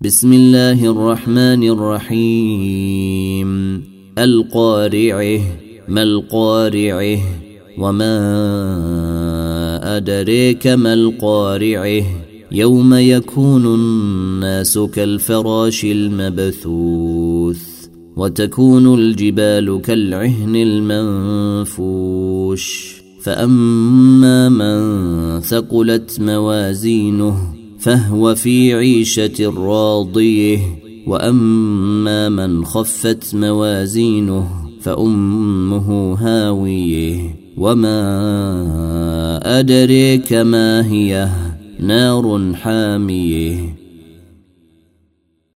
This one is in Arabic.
بسم الله الرحمن الرحيم القارعه ما القارعه وما أدريك ما القارعه يوم يكون الناس كالفراش المبثوث وتكون الجبال كالعهن المنفوش فأما من ثقلت موازينه فهو في عيشة راضيه وأما من خفت موازينه فأمه هاوية. وما أدريك ما هي نار حامية.